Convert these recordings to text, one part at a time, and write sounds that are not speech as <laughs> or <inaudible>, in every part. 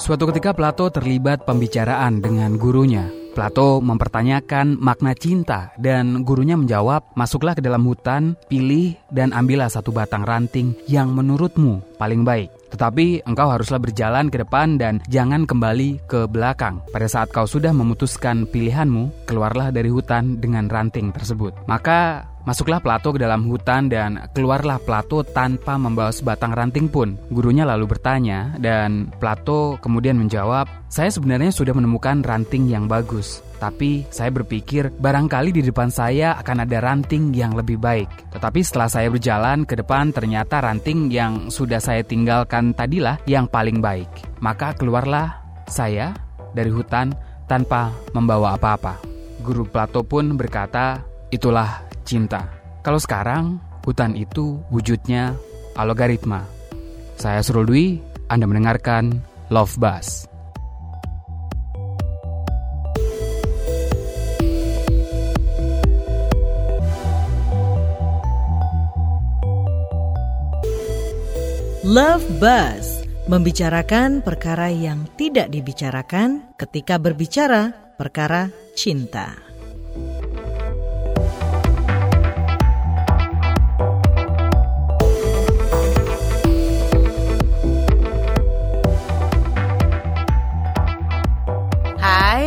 Suatu ketika Plato terlibat pembicaraan dengan gurunya. Plato mempertanyakan makna cinta dan gurunya menjawab, "Masuklah ke dalam hutan, pilih dan ambillah satu batang ranting yang menurutmu paling baik. Tetapi engkau haruslah berjalan ke depan dan jangan kembali ke belakang. Pada saat kau sudah memutuskan pilihanmu, keluarlah dari hutan dengan ranting tersebut." Maka Masuklah Plato ke dalam hutan dan keluarlah Plato tanpa membawa sebatang ranting pun. Gurunya lalu bertanya dan Plato kemudian menjawab, "Saya sebenarnya sudah menemukan ranting yang bagus, tapi saya berpikir barangkali di depan saya akan ada ranting yang lebih baik. Tetapi setelah saya berjalan ke depan ternyata ranting yang sudah saya tinggalkan tadilah yang paling baik. Maka keluarlah saya dari hutan tanpa membawa apa-apa." Guru Plato pun berkata, "Itulah cinta. Kalau sekarang, hutan itu wujudnya algoritma. Saya Surul Dwi, Anda mendengarkan Love Buzz. Love Buzz membicarakan perkara yang tidak dibicarakan ketika berbicara perkara cinta.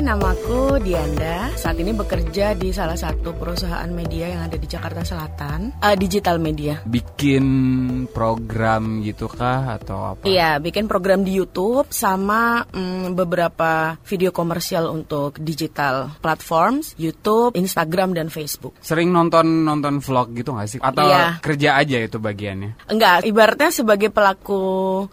Namaku Dianda. Saat ini bekerja di salah satu perusahaan media yang ada di Jakarta Selatan, uh, digital media. Bikin program gitu kah atau apa? Iya, bikin program di YouTube sama mm, beberapa video komersial untuk digital platforms, YouTube, Instagram dan Facebook. Sering nonton nonton vlog gitu nggak sih? Atau iya. kerja aja itu bagiannya? Enggak, ibaratnya sebagai pelaku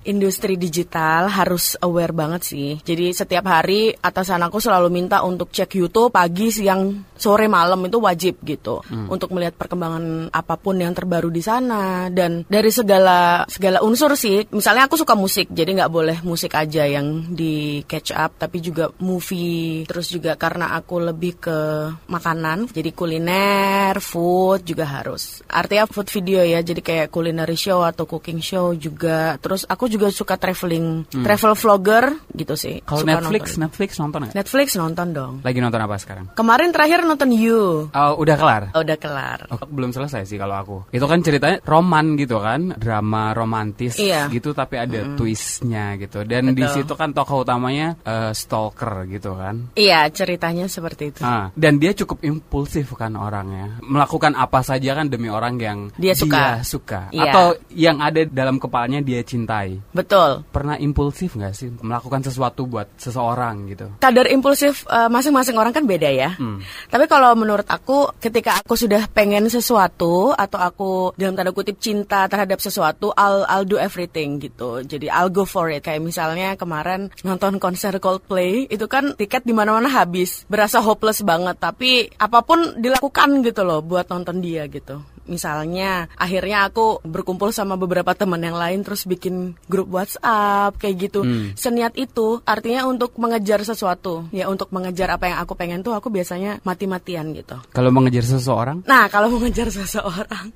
industri digital harus aware banget sih. Jadi setiap hari atasan aku selalu minta untuk cek YouTube pagi, siang, sore, malam itu wajib gitu hmm. untuk melihat perkembangan apa pun yang terbaru di sana dan dari segala segala unsur sih. Misalnya aku suka musik, jadi nggak boleh musik aja yang di catch up, tapi juga movie. Terus juga karena aku lebih ke makanan, jadi kuliner, food juga harus. Artinya food video ya, jadi kayak culinary show atau cooking show juga. Terus aku juga suka traveling, hmm. travel vlogger gitu sih. Kalau Netflix, nonton. Netflix nonton nggak? Netflix nonton dong. Lagi nonton apa sekarang? Kemarin terakhir nonton You. Oh, udah kelar? Oh, udah kelar. Oh, belum selesai sih kalau aku. Itu kan ceritanya roman gitu kan, drama romantis iya. gitu tapi ada mm. twistnya gitu. Dan Betul. di situ kan tokoh utamanya uh, stalker gitu kan. Iya, ceritanya seperti itu. Ah, dan dia cukup impulsif kan orangnya. Melakukan apa saja kan demi orang yang dia suka. Dia suka. Iya. Atau yang ada dalam kepalanya dia cintai. Betul. Pernah impulsif gak sih melakukan sesuatu buat seseorang gitu? Kadar impulsif uh, masing-masing orang kan beda ya. Hmm. Tapi kalau menurut aku ketika aku sudah pengen sesuatu atau aku dalam tanda kutip cinta terhadap sesuatu, I'll I'll do everything gitu. Jadi I'll go for it. Kayak misalnya kemarin nonton konser Coldplay itu kan tiket di mana-mana habis. Berasa hopeless banget, tapi apa pun dilakukan gitu loh buat nonton dia gitu. Misalnya akhirnya aku berkumpul sama beberapa teman yang lain terus bikin grup WhatsApp kayak gitu. Hmm. Seniat itu artinya untuk mengejar sesuatu. Ya untuk mengejar apa yang aku pengen tuh aku biasanya mati-matian gitu. Kalau mengejar seseorang? Nah, kalau <laughs> mengejar seseorang.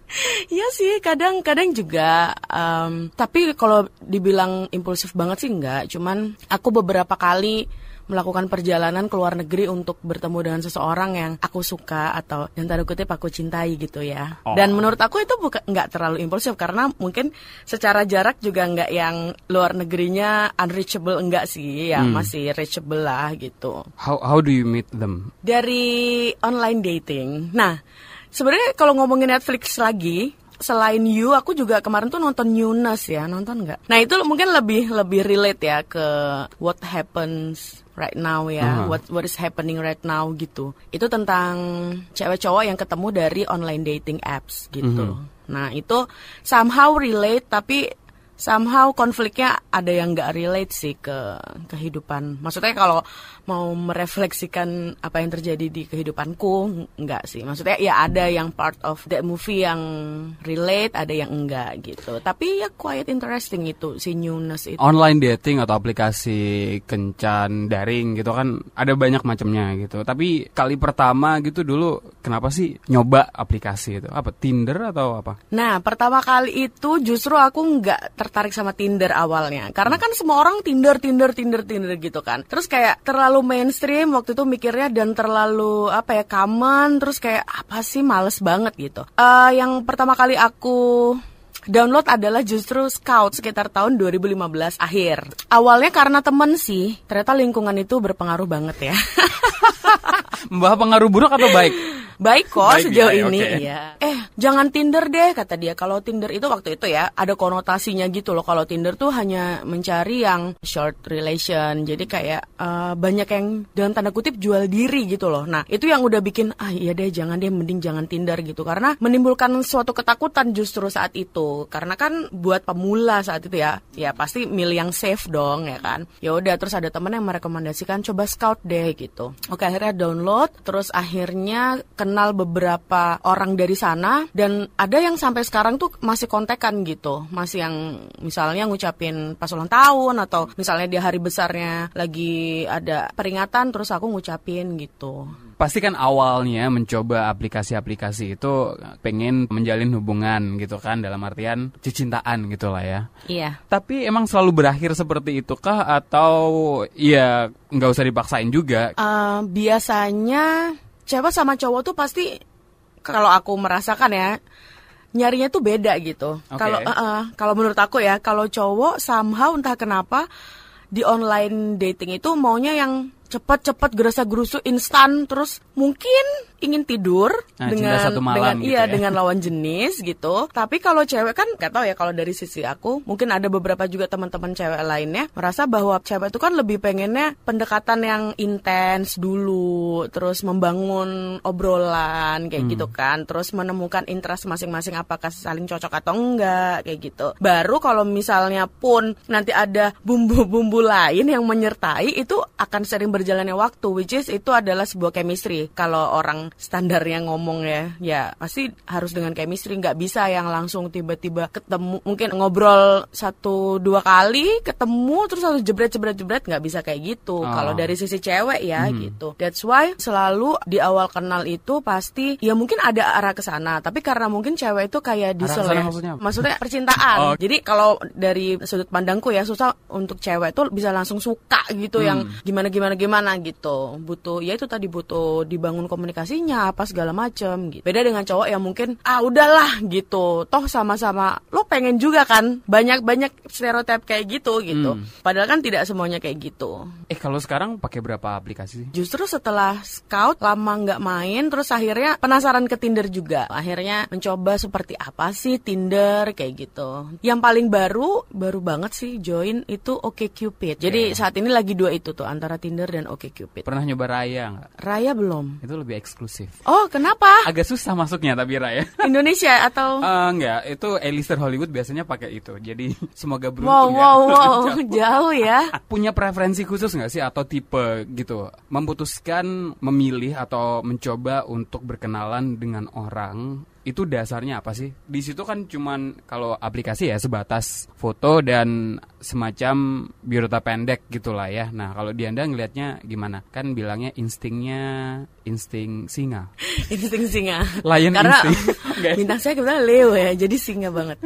ya sih, kadang-kadang juga um, tapi kalau dibilang impulsif banget sih enggak, cuman aku beberapa kali melakukan perjalanan ke luar negeri untuk bertemu dengan seseorang yang aku suka atau yang tanda kutip aku cintai gitu ya. Oh. Dan menurut aku itu bukan nggak terlalu impulsif karena mungkin secara jarak juga nggak yang luar negerinya unreachable enggak sih, ya hmm. masih reachable lah gitu. How how do you meet them? Dari online dating. Nah, sebenarnya kalau ngomongin Netflix lagi, selain You, aku juga kemarin tuh nonton Newness ya, nonton nggak? Nah itu mungkin lebih lebih relate ya ke what happens right now ya, uh -huh. what what is happening right now gitu. Itu tentang cewek cowok yang ketemu dari online dating apps gitu. Uh -huh. Nah itu somehow relate tapi somehow konfliknya ada yang nggak relate sih ke kehidupan. Maksudnya kalau mau merefleksikan apa yang terjadi di kehidupanku, nggak sih. Maksudnya ya ada yang part of that movie yang relate, ada yang enggak gitu. Tapi ya quite interesting itu si newness itu. Online dating atau aplikasi kencan daring gitu kan ada banyak macamnya gitu. Tapi kali pertama gitu dulu kenapa sih nyoba aplikasi itu? Apa Tinder atau apa? Nah pertama kali itu justru aku nggak tertarik sama Tinder awalnya. Karena kan semua orang Tinder, Tinder, Tinder, Tinder gitu kan. Terus kayak terlalu mainstream waktu itu mikirnya dan terlalu apa ya common. Terus kayak apa sih males banget gitu. Uh, yang pertama kali aku download adalah justru Scout sekitar tahun 2015 akhir. Awalnya karena temen sih, ternyata lingkungan itu berpengaruh banget ya. <laughs> Membawa pengaruh buruk atau baik? Baik kok Baik sejauh ya, ini oke. iya. Eh, jangan Tinder deh kata dia. Kalau Tinder itu waktu itu ya ada konotasinya gitu loh. Kalau Tinder tuh hanya mencari yang short relation. Jadi kayak eh, banyak yang dalam tanda kutip jual diri gitu loh. Nah, itu yang udah bikin ah iya deh jangan deh mending jangan Tinder gitu karena menimbulkan suatu ketakutan justru saat itu. Karena kan buat pemula saat itu ya, ya pasti milih yang safe dong ya kan. Ya udah terus ada temen yang merekomendasikan coba Scout deh gitu. Oke, akhirnya download terus akhirnya kenal beberapa orang dari sana dan ada yang sampai sekarang tuh masih kontekan gitu. Masih yang misalnya ngucapin pas ulang tahun atau misalnya di hari besarnya lagi ada peringatan terus aku ngucapin gitu. Pasti kan awalnya mencoba aplikasi-aplikasi itu pengen menjalin hubungan gitu kan dalam artian cicintaan gitu lah ya. Iya. Tapi emang selalu berakhir seperti itu kah atau ya nggak usah dipaksain juga? Eh, biasanya cewek sama cowok tuh pasti kalau aku merasakan ya nyarinya tuh beda gitu. Oke. Kalau eh, eh, kalau menurut aku ya kalau cowok somehow entah kenapa di online dating itu maunya yang cepat-cepat gerasa-gerusu instan terus mungkin ingin tidur Nah, dengan satu malam dengan gitu iya ya. dengan lawan jenis gitu. Tapi kalau cewek kan nggak tahu ya kalau dari sisi aku, mungkin ada beberapa juga teman-teman cewek lainnya merasa bahwa cewek itu kan lebih pengennya pendekatan yang intens dulu, terus membangun obrolan kayak Hmm. gitu kan, terus menemukan interest masing-masing apakah saling cocok atau enggak kayak gitu. Baru kalau misalnya pun nanti ada bumbu-bumbu lain yang menyertai itu akan sering berjalannya waktu, which is itu adalah sebuah chemistry. Kalau orang standarnya ngomong ya, ya pasti harus dengan chemistry, nggak bisa yang langsung tiba-tiba ketemu, mungkin ngobrol satu dua kali ketemu terus harus jebret jebret jebret nggak bisa kayak gitu. Oh. Kalau dari sisi cewek ya gitu. That's why selalu di awal kenal itu pasti ya mungkin ada arah ke sana, tapi karena mungkin cewek itu kayak sana ya. maksudnya? Maksudnya percintaan. Oh. Jadi kalau dari sudut pandangku ya susah untuk cewek tuh bisa langsung suka gitu Hmm. yang gimana gimana gimana gitu. Butuh ya itu tadi butuh dibangun komunikasinya apa segala macem gitu. Beda dengan cowok yang mungkin ah udahlah gitu. Toh sama-sama lo pengen juga kan banyak-banyak stereotip kayak gitu gitu. Hmm. Padahal kan tidak semuanya kayak gitu. Eh kalau sekarang pakai berapa aplikasi sih? Justru setelah scout lama nggak main, terus akhirnya penasaran ke Tinder juga. Akhirnya mencoba seperti apa sih Tinder kayak gitu. Yang paling baru, baru banget sih join itu OkCupid. Jadi saat ini lagi dua itu tuh antara Tinder dan OkCupid. Pernah nyoba Raya nggak? Raya belum. Itu lebih eksklusif. Oh kenapa? Agak susah masuknya tapi Raya. <laughs> Indonesia atau? Eh, enggak, itu A-lister Hollywood biasanya pakai itu. Jadi <laughs> semoga beruntung Wow ya. wow <laughs> wow jauh ya. Punya preferensi khusus nggak sih atau tipe gitu? Memutuskan memilih atau mencoba untuk berkenalan dengan orang itu dasarnya apa sih? Di situ kan cuman kalau aplikasi ya sebatas foto dan semacam biodata pendek gitulah ya. Nah kalau di anda ngelihatnya gimana? Kan bilangnya instingnya insting singa. <laughs> Insting singa. Lion Karena instinct. <laughs> Oke. bintang saya kebetulan Leo ya, jadi singa banget.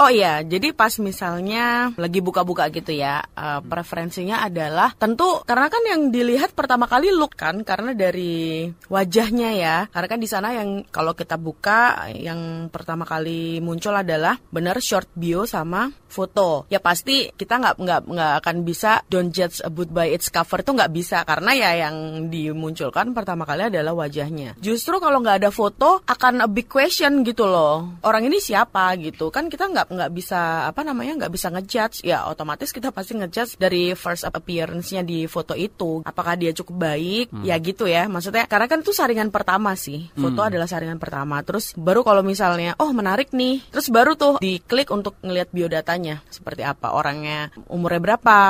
Oh iya, jadi pas misalnya lagi buka-buka gitu ya, eh, preferensinya adalah tentu karena kan yang dilihat pertama kali look kan, karena dari wajahnya ya. Karena kan di sana yang kalau kita buka yang pertama kali muncul adalah benar short bio sama foto. Ya pasti kita nggak nggak nggak akan bisa don't judge a book by its cover itu nggak bisa karena ya yang dimunculkan pertama kali adalah wajahnya. Justru kalau nggak ada foto akan a big question gitu loh. Orang ini siapa gitu kan kita nggak nggak bisa apa namanya nggak bisa ngejudge. Ya otomatis kita pasti ngejudge dari first appearance-nya di foto itu. Apakah dia cukup baik? Ya gitu ya. Maksudnya karena kan itu saringan pertama sih. Foto adalah saringan pertama. Terus baru kalau misalnya oh menarik nih. Terus baru tuh diklik untuk ngelihat biodatanya seperti apa orangnya, umurnya berapa,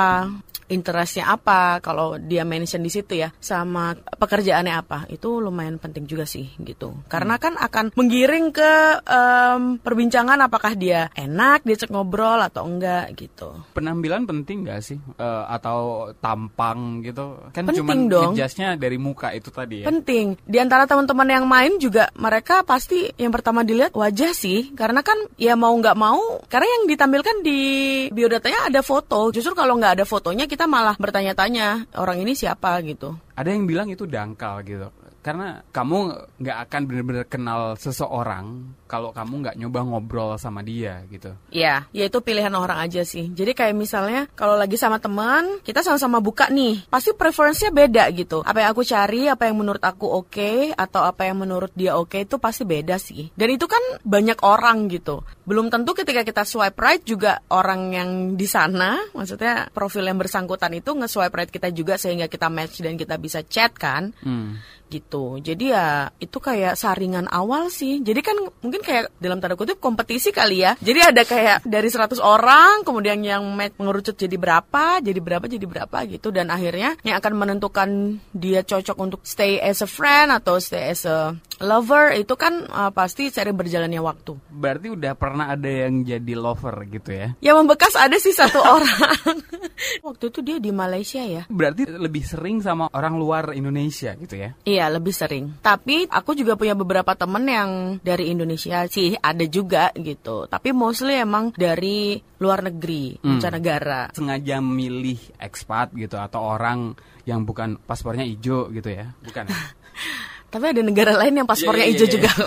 interestnya apa kalau dia mention di situ ya sama pekerjaannya apa itu lumayan penting juga sih gitu. Karena kan akan menggiring ke um, perbincangan apakah dia enak diajak ngobrol atau enggak gitu. Penampilan penting gak sih? Uh, atau tampang gitu? Kan Penting cuma dong. ngejasnya dari muka itu tadi ya. Penting. Di antara teman-teman yang main juga mereka pasti yang pertama dilihat wajah sih, karena kan ya mau nggak mau, karena yang ditampilkan di biodatanya ada foto. Justru kalau nggak ada fotonya kita malah bertanya-tanya orang ini siapa gitu. ada yang bilang itu dangkal gitu karena kamu nggak akan benar-benar kenal seseorang kalau kamu nggak nyoba ngobrol sama dia gitu Iya, ya itu pilihan orang aja sih. Jadi kayak misalnya kalau lagi sama teman, kita sama-sama buka nih, pasti preferensinya beda gitu. Apa yang aku cari, apa yang menurut aku oke, atau apa yang menurut dia oke itu pasti beda sih. Dan itu kan banyak orang gitu. Belum tentu ketika kita swipe right juga orang yang di sana, maksudnya profil yang bersangkutan itu nge-swipe right kita juga sehingga kita match dan kita bisa chat kan hmm. Gitu. Jadi ya itu kayak saringan awal sih. Jadi kan mungkin kayak dalam tanda kutip kompetisi kali ya. Jadi ada kayak dari 100 orang kemudian yang mengerucut jadi berapa, jadi berapa, jadi berapa gitu dan akhirnya yang akan menentukan dia cocok untuk stay as a friend atau stay as a lover itu kan uh, pasti seiring berjalannya waktu. berarti udah pernah ada yang jadi lover gitu ya Ya membekas ada sih satu <laughs> orang. Waktu itu dia di Malaysia ya. berarti lebih sering sama orang luar Indonesia gitu ya Iya, lebih sering. Tapi aku juga punya beberapa temen yang dari Indonesia sih, ada juga gitu. Tapi mostly emang dari luar negeri, Hmm. mancanegara. sengaja milih ekspat gitu atau orang yang bukan paspornya hijau gitu ya bukan? <laughs> Tapi ada negara lain yang paspornya Iya, iya, hijau iya, juga <laughs>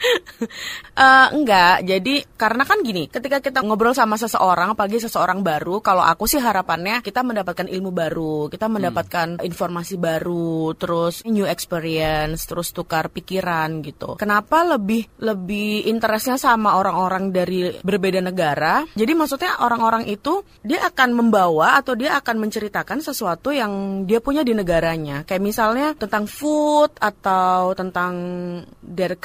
<laughs> Eh, enggak, jadi karena kan gini, ketika kita ngobrol sama seseorang, apalagi seseorang baru, kalau aku sih harapannya kita mendapatkan ilmu baru, kita mendapatkan informasi baru, terus new experience, terus tukar pikiran gitu. Kenapa lebih lebih interestnya sama orang-orang dari berbeda negara? Jadi maksudnya orang-orang itu dia akan membawa atau dia akan menceritakan sesuatu yang dia punya di negaranya. Kayak misalnya tentang food atau tentang their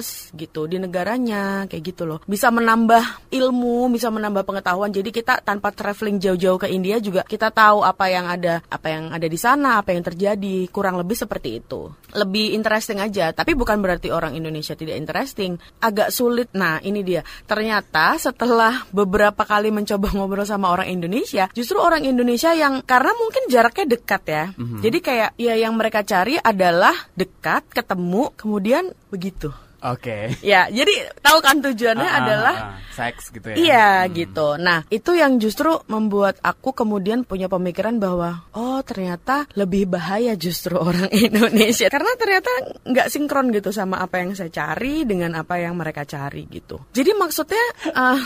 cultures gitu di negaranya kayak gitu loh. Bisa menambah ilmu, bisa menambah pengetahuan. Jadi kita tanpa traveling jauh-jauh ke India juga kita tahu apa yang ada, apa yang ada di sana, apa yang terjadi. Kurang lebih seperti itu. Lebih interesting aja, tapi bukan berarti orang Indonesia tidak interesting. Agak sulit. Nah, ini dia. Ternyata setelah beberapa kali mencoba <laughs> ngobrol sama orang Indonesia, justru orang Indonesia yang karena mungkin jaraknya dekat ya. Jadi kayak ya yang mereka cari adalah dekat, ketemu, kemudian begitu. Oke. Ya, jadi tahu kan tujuannya ah, adalah ah, seks gitu ya? Iya gitu. Nah itu yang justru membuat aku kemudian punya pemikiran bahwa oh ternyata lebih bahaya justru <laughs> orang Indonesia. Karena ternyata nggak sinkron gitu sama apa yang saya cari dengan apa yang mereka cari gitu. Jadi maksudnya uh,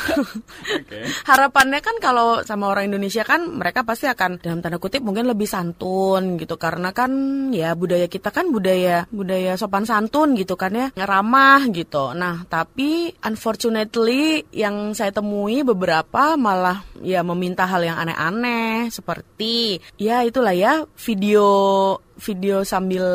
<laughs> harapannya kan kalau sama orang Indonesia kan mereka pasti akan dalam tanda kutip mungkin lebih santun gitu. Karena kan ya budaya kita kan budaya budaya sopan santun gitu kan ya. Ramah gitu. Nah tapi unfortunately yang saya temui beberapa malah ya meminta hal yang aneh-aneh seperti ya itulah ya video video sambil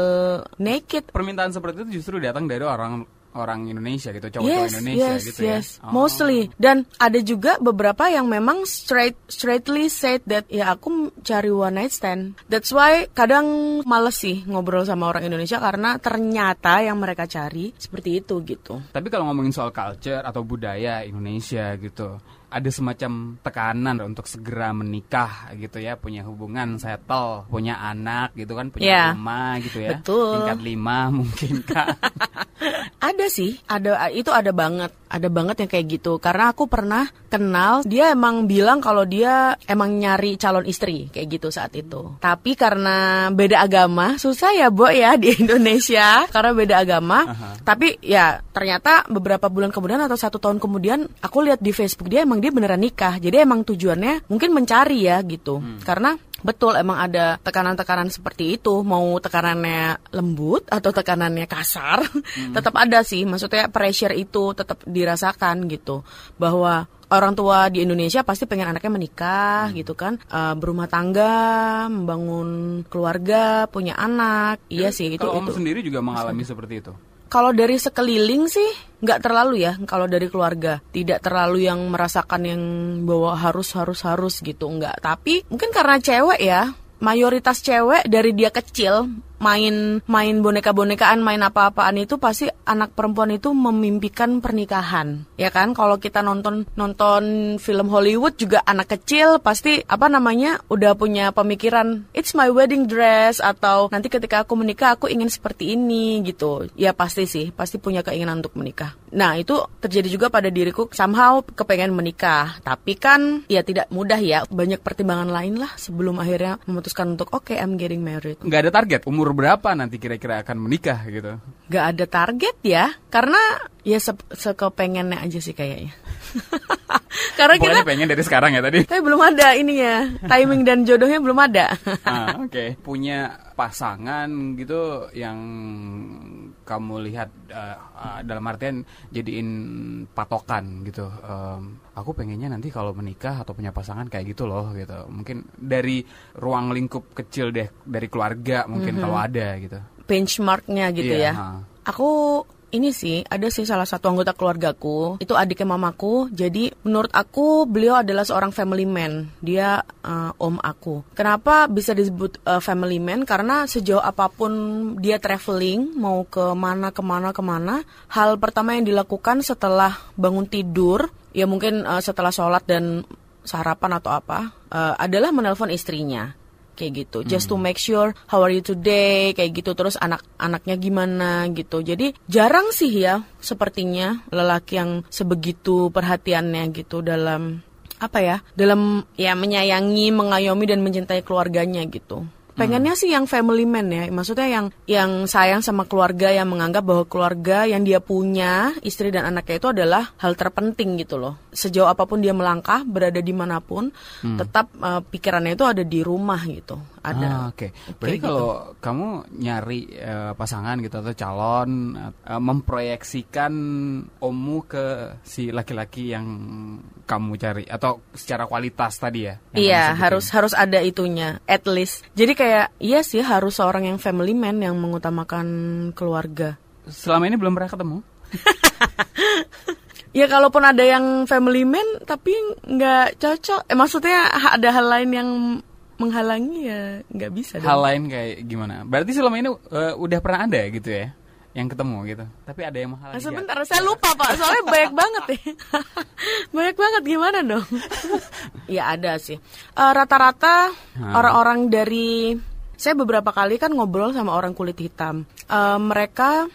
naked permintaan seperti itu justru datang dari orang orang Indonesia gitu cowok-cowok yes, Indonesia yes, gitu yes. ya Oh. Mostly. Dan ada juga beberapa yang memang straight straightly said that ya aku cari one night stand. That's why kadang males sih ngobrol sama orang Indonesia karena ternyata yang mereka cari seperti itu gitu. Tapi kalau ngomongin soal culture atau budaya Indonesia gitu, ada semacam tekanan untuk segera menikah gitu ya, punya hubungan settle, punya anak gitu kan, punya Ya, rumah gitu ya. betul. Tingkat lima <laughs> mungkin kak. <laughs> Ada sih, ada itu ada banget, ada banget yang kayak gitu. Karena aku pernah kenal, dia emang bilang kalau dia emang nyari calon istri kayak gitu saat itu. Tapi karena beda agama, susah ya, Bo ya di <laughs> Indonesia karena beda agama. Tapi ya ternyata beberapa bulan kemudian atau satu tahun kemudian, aku lihat di Facebook dia emang dia beneran nikah. Jadi emang tujuannya mungkin mencari ya gitu. Karena Betul, emang ada tekanan-tekanan seperti itu. Mau tekanannya lembut atau tekanannya kasar, <laughs> tetap ada sih. Maksudnya pressure itu tetap dirasakan gitu. Bahwa orang tua di Indonesia pasti pengen anaknya menikah gitu kan, Eh, berumah tangga, membangun keluarga, punya anak. Iya sih itu kalau om itu. sendiri juga mengalami seperti itu. Kalau dari sekeliling sih nggak terlalu ya. Kalau dari keluarga tidak terlalu yang merasakan yang bahwa harus harus harus gitu nggak. Tapi mungkin karena cewek ya mayoritas cewek dari dia kecil main main boneka-bonekaan, main apa-apaan itu pasti anak perempuan itu memimpikan pernikahan. Ya kan? Kalau kita nonton nonton film Hollywood juga anak kecil pasti apa namanya udah punya pemikiran it's my wedding dress atau nanti ketika aku menikah aku ingin seperti ini gitu. Ya pasti sih, pasti punya keinginan untuk menikah. Nah, itu terjadi juga pada diriku somehow kepengen menikah. Tapi kan ya tidak mudah ya, banyak pertimbangan lain lah sebelum akhirnya memutuskan untuk oke okay, I'm getting married. Nggak ada target umur umur berapa nanti kira-kira akan menikah gitu? Gak ada target ya, karena ya se sekepengennya aja sih kayaknya. <laughs> Karena Pokoknya kita pengen dari sekarang ya tadi. Tapi belum ada ini ya, timing dan jodohnya belum ada. ah, Oke, okay. punya pasangan gitu yang kamu lihat uh, uh, dalam artian jadiin patokan gitu. Um, aku pengennya nanti kalau menikah atau punya pasangan kayak gitu loh gitu. Mungkin dari ruang lingkup kecil deh, dari keluarga mungkin mm -hmm. kalau ada gitu. Benchmarknya gitu yeah, ya. Ha. Aku ini sih ada sih salah satu anggota keluargaku. Itu adiknya mamaku. Jadi menurut aku beliau adalah seorang family man. Dia uh, om aku. Kenapa bisa disebut uh, family man? Karena sejauh apa pun dia traveling mau ke mana ke mana ke mana hal pertama yang dilakukan setelah bangun tidur ya mungkin uh, setelah sholat dan sarapan atau apa uh, adalah menelpon istrinya kayak gitu. Just to hmm. make sure how are you today? Kayak gitu. Terus anak-anaknya gimana gitu. Jadi jarang sih ya sepertinya lelaki yang sebegitu perhatiannya gitu dalam apa ya dalam ya menyayangi mengayomi dan mencintai keluarganya gitu pengennya hmm. sih yang family man ya maksudnya yang yang sayang sama keluarga yang menganggap bahwa keluarga yang dia punya istri dan anaknya itu adalah hal terpenting gitu loh sejauh apa pun dia melangkah berada di mana pun hmm. tetap uh, pikirannya itu ada di rumah gitu ada. Ah, Oke, okay. berarti gitu. kalau kamu nyari uh, pasangan gitu atau calon uh, memproyeksikan omu ke si laki-laki yang kamu cari atau secara kualitas tadi ya? Iya, harus harus ada itunya, at least. Jadi kayak iya sih harus seorang yang family man yang mengutamakan keluarga. Selama ini belum pernah ketemu? <laughs> Ya kalaupun ada yang family man tapi nggak cocok, eh maksudnya ada hal lain yang menghalangi ya nggak bisa. Hal dong. lain kayak gimana? Berarti selama ini uh, udah pernah ada gitu ya? yang ketemu gitu. Tapi ada yang menghalangi. Sebentar, ya. saya lupa pak. Soalnya banyak banget ya. <laughs> banyak banget gimana dong? <laughs> ya ada sih. Eh, rata-rata uh, orang-orang dari saya beberapa kali kan ngobrol sama orang kulit hitam. Uh, mereka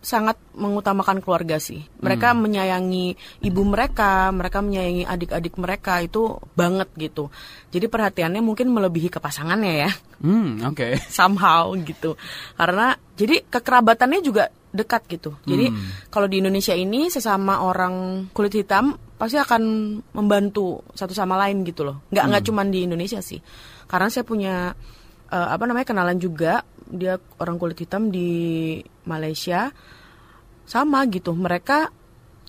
sangat mengutamakan keluarga sih. Mereka hmm. menyayangi ibu mereka, mereka menyayangi adik-adik mereka itu banget gitu. Jadi perhatiannya mungkin melebihi ke pasangannya ya. Hmm, oke. Okay. <laughs> Somehow gitu. Karena jadi kekerabatannya juga dekat gitu. Jadi hmm. kalau di Indonesia ini sesama orang kulit hitam pasti akan membantu satu sama lain gitu loh. Nggak hmm. nggak cuma di Indonesia sih. Karena saya punya uh, apa namanya kenalan juga dia orang kulit hitam di Malaysia sama gitu mereka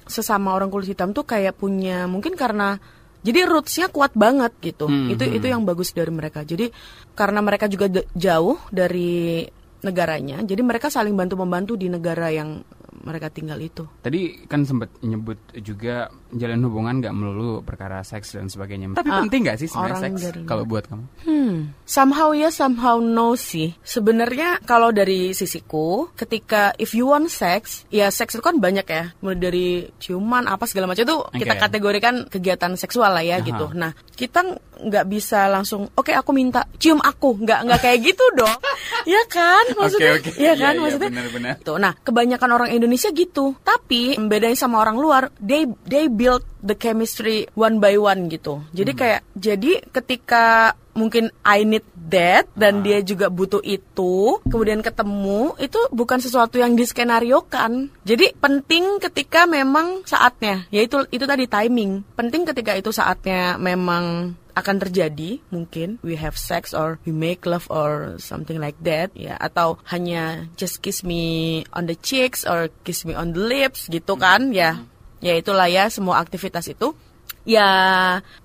sesama orang kulit hitam tuh kayak punya mungkin karena jadi rootsnya kuat banget gitu hmm, itu hmm. itu yang bagus dari mereka jadi karena mereka juga jauh dari negaranya jadi mereka saling bantu membantu di negara yang mereka tinggal itu. Tadi kan sempat nyebut juga jalan hubungan nggak melulu perkara seks dan sebagainya. Tapi uh, penting nggak sih sebenarnya seks kalau buat kamu? Hmm, somehow ya somehow no sih. Sebenarnya kalau dari sisiku, ketika if you want sex, ya seks itu kan banyak ya. Mulai dari ciuman apa segala macam itu okay. kita kategorikan kegiatan seksual lah ya uh -huh. gitu. Nah kita nggak bisa langsung, oke okay, aku minta cium aku, nggak nggak kayak gitu dong, <laughs> ya kan? Maksudnya, okay, okay. ya kan? Yeah, Maksudnya, yeah, bener, bener. Tuh, nah kebanyakan orang Indonesia gitu, tapi bedanya sama orang luar, they they build the chemistry one by one gitu. Jadi hmm. kayak, jadi ketika mungkin I need that dan ah. dia juga butuh itu kemudian ketemu itu bukan sesuatu yang diskenariokan jadi penting ketika memang saatnya yaitu itu tadi timing penting ketika itu saatnya memang akan terjadi mungkin we have sex or we make love or something like that ya atau hanya just kiss me on the cheeks or kiss me on the lips gitu kan ya ya itulah ya semua aktivitas itu. Ya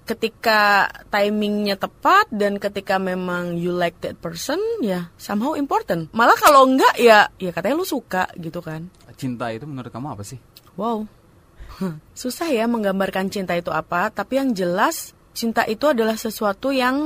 ketika timingnya tepat dan ketika memang you like that person ya somehow important. Malah kalau enggak ya ya katanya lu suka gitu kan. Cinta itu menurut kamu apa sih? wow. <laughs> Susah ya menggambarkan cinta itu apa tapi yang jelas cinta itu adalah sesuatu yang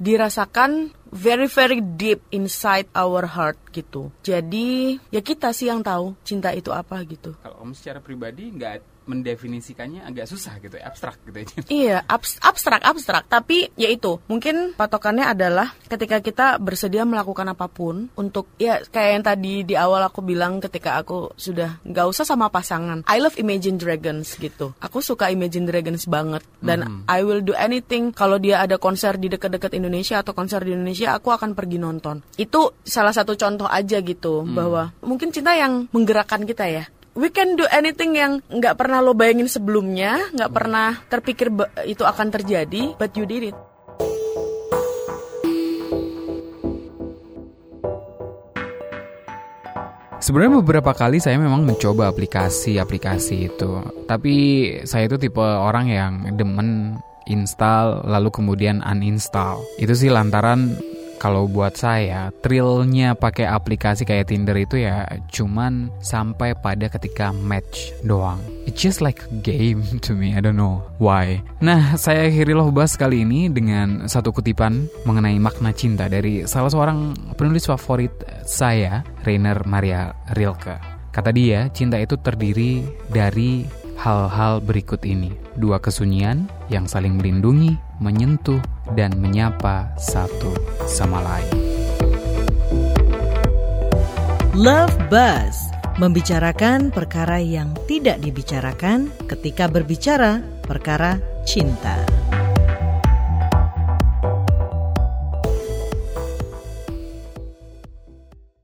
dirasakan very very deep inside our heart gitu. Jadi ya kita sih yang tahu cinta itu apa gitu. Kalau kamu secara pribadi nggak mendefinisikannya agak susah gitu ya, abstrak gitu ya. <laughs> Iya, abs- abstrak, abstrak. Tapi ya itu, mungkin patokannya adalah ketika kita bersedia melakukan apa pun untuk ya kayak yang tadi di awal aku bilang ketika aku sudah nggak usah sama pasangan. I love Imagine Dragons gitu. Aku suka Imagine Dragons banget dan I will do anything kalau dia ada konser di dekat-dekat Indonesia atau konser di Indonesia, aku akan pergi nonton. Itu salah satu contoh aja gitu bahwa mungkin cinta yang menggerakkan kita ya we can do anything yang nggak pernah lo bayangin sebelumnya, nggak pernah terpikir itu akan terjadi, but you did it. Sebenarnya beberapa kali saya memang mencoba aplikasi-aplikasi itu, tapi saya itu tipe orang yang demen install lalu kemudian uninstall. Itu sih lantaran kalau buat saya thrillnya pakai aplikasi kayak Tinder itu ya cuman sampai pada ketika match doang. It's just like a game <laughs> to me, I don't know why. Nah, saya akhiri loh bahas kali ini dengan satu kutipan mengenai makna cinta dari salah seorang penulis favorit saya, Rainer Maria Rilke. Kata dia, cinta itu terdiri dari hal-hal berikut ini. Dua kesunyian yang saling melindungi, menyentuh, dan menyapa satu sama lain. Love Buzz membicarakan perkara yang tidak dibicarakan ketika berbicara perkara cinta.